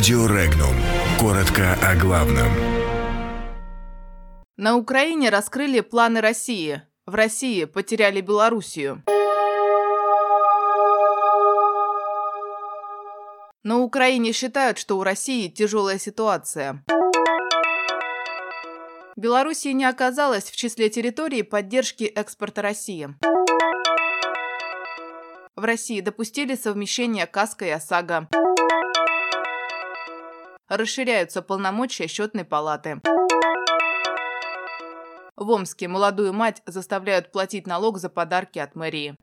Радио Регнум. Коротко о главном. На Украине раскрыли планы России. В России потеряли Белоруссию. На Украине считают, что у России тяжелая ситуация. Белоруссия не оказалась в числе территорий поддержки экспорта России. В России допустили совмещение КАСКО и ОСАГО. Расширяются полномочия счетной палаты. В Омске молодую мать заставляют платить налог за подарки от мэрии.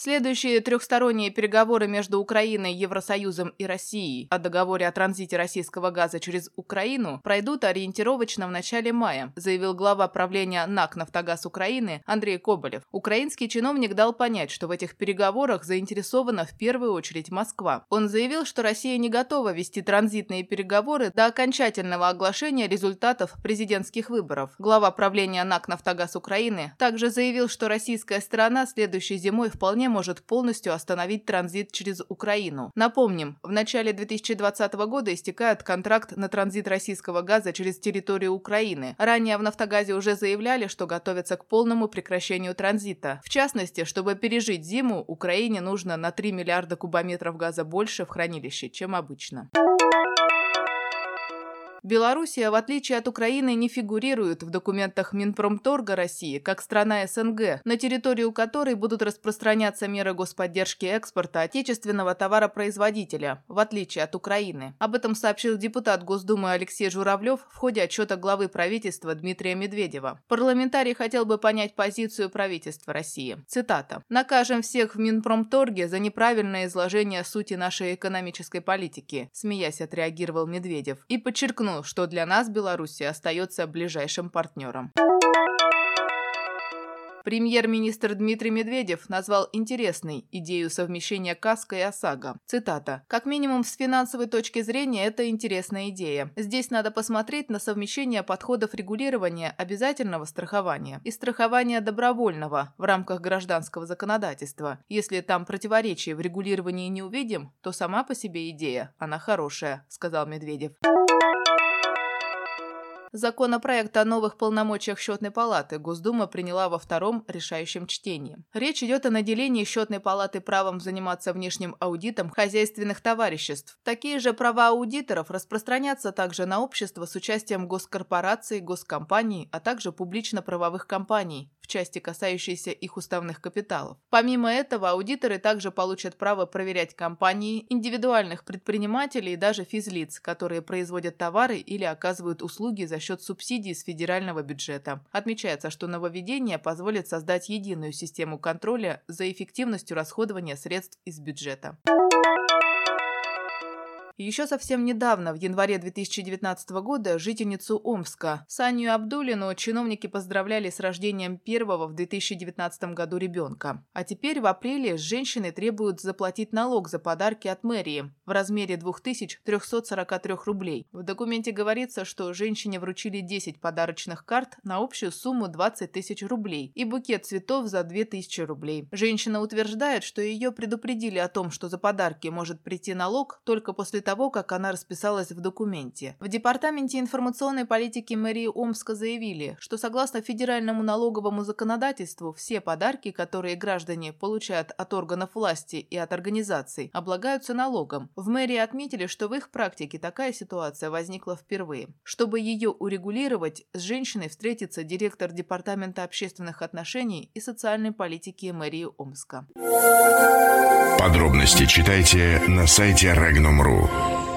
Следующие трехсторонние переговоры между Украиной, Евросоюзом и Россией о договоре о транзите российского газа через Украину пройдут ориентировочно в начале мая, заявил глава правления НАК «Нафтогаз Украины» Андрей Коболев. Украинский чиновник дал понять, что в этих переговорах заинтересована в первую очередь Москва. Он заявил, что Россия не готова вести транзитные переговоры до окончательного оглашения результатов президентских выборов. Глава правления НАК «Нафтогаз Украины» также заявил, что российская сторона следующей зимой вполне может полностью остановить транзит через Украину. Напомним, в начале 2020 года истекает контракт на транзит российского газа через территорию Украины. Ранее в «Нафтогазе» уже заявляли, что готовятся к полному прекращению транзита. В частности, чтобы пережить зиму, Украине нужно на 3 миллиарда кубометров газа больше в хранилище, чем обычно. Белоруссия, в отличие от Украины, не фигурирует в документах Минпромторга России как страна СНГ, на территорию которой будут распространяться меры господдержки экспорта отечественного товаропроизводителя, в отличие от Украины. Об этом сообщил депутат Госдумы Алексей Журавлев в ходе отчета главы правительства Дмитрия Медведева. Парламентарий хотел бы понять позицию правительства России. Цитата. «Накажем всех в Минпромторге за неправильное изложение сути нашей экономической политики», смеясь отреагировал Медведев и подчеркнул, что для нас Белоруссия остается ближайшим партнером. Премьер-министр Дмитрий Медведев назвал интересной идею совмещения КАСКО и ОСАГО. Цитата. «Как минимум с финансовой точки зрения это интересная идея. Здесь надо посмотреть на совмещение подходов регулирования обязательного страхования и страхования добровольного в рамках гражданского законодательства. Если там противоречий в регулировании не увидим, то сама по себе идея, она хорошая», сказал Медведев. Законопроект о новых полномочиях счетной палаты Госдума приняла во втором решающем чтении. Речь идет о наделении счетной палаты правом заниматься внешним аудитом хозяйственных товариществ. Такие же права аудиторов распространятся также на общество с участием госкорпораций, госкомпаний, а также публично-правовых компаний, в части касающейся их уставных капиталов. Помимо этого, аудиторы также получат право проверять компании, индивидуальных предпринимателей и даже физлиц, которые производят товары или оказывают услуги за счет субсидий с федерального бюджета. Отмечается, что нововведение позволит создать единую систему контроля за эффективностью расходования средств из бюджета. Еще совсем недавно, в январе 2019 года, жительницу Омска Саню Абдулину чиновники поздравляли с рождением первого в 2019 году ребенка. А теперь в апреле женщины требуют заплатить налог за подарки от мэрии в размере 2343 рублей. В документе говорится, что женщине вручили 10 подарочных карт на общую сумму 20 тысяч рублей и букет цветов за 2000 рублей. Женщина утверждает, что ее предупредили о том, что за подарки может прийти налог только после того, как она расписалась в документе. В Департаменте информационной политики мэрии Омска заявили, что согласно федеральному налоговому законодательству все подарки, которые граждане получают от органов власти и от организаций, облагаются налогом. В мэрии отметили, что в их практике такая ситуация возникла впервые. Чтобы ее урегулировать, с женщиной встретится директор Департамента общественных отношений и социальной политики мэрии Омска. Подробности читайте на сайте Regnum.ru. Oh.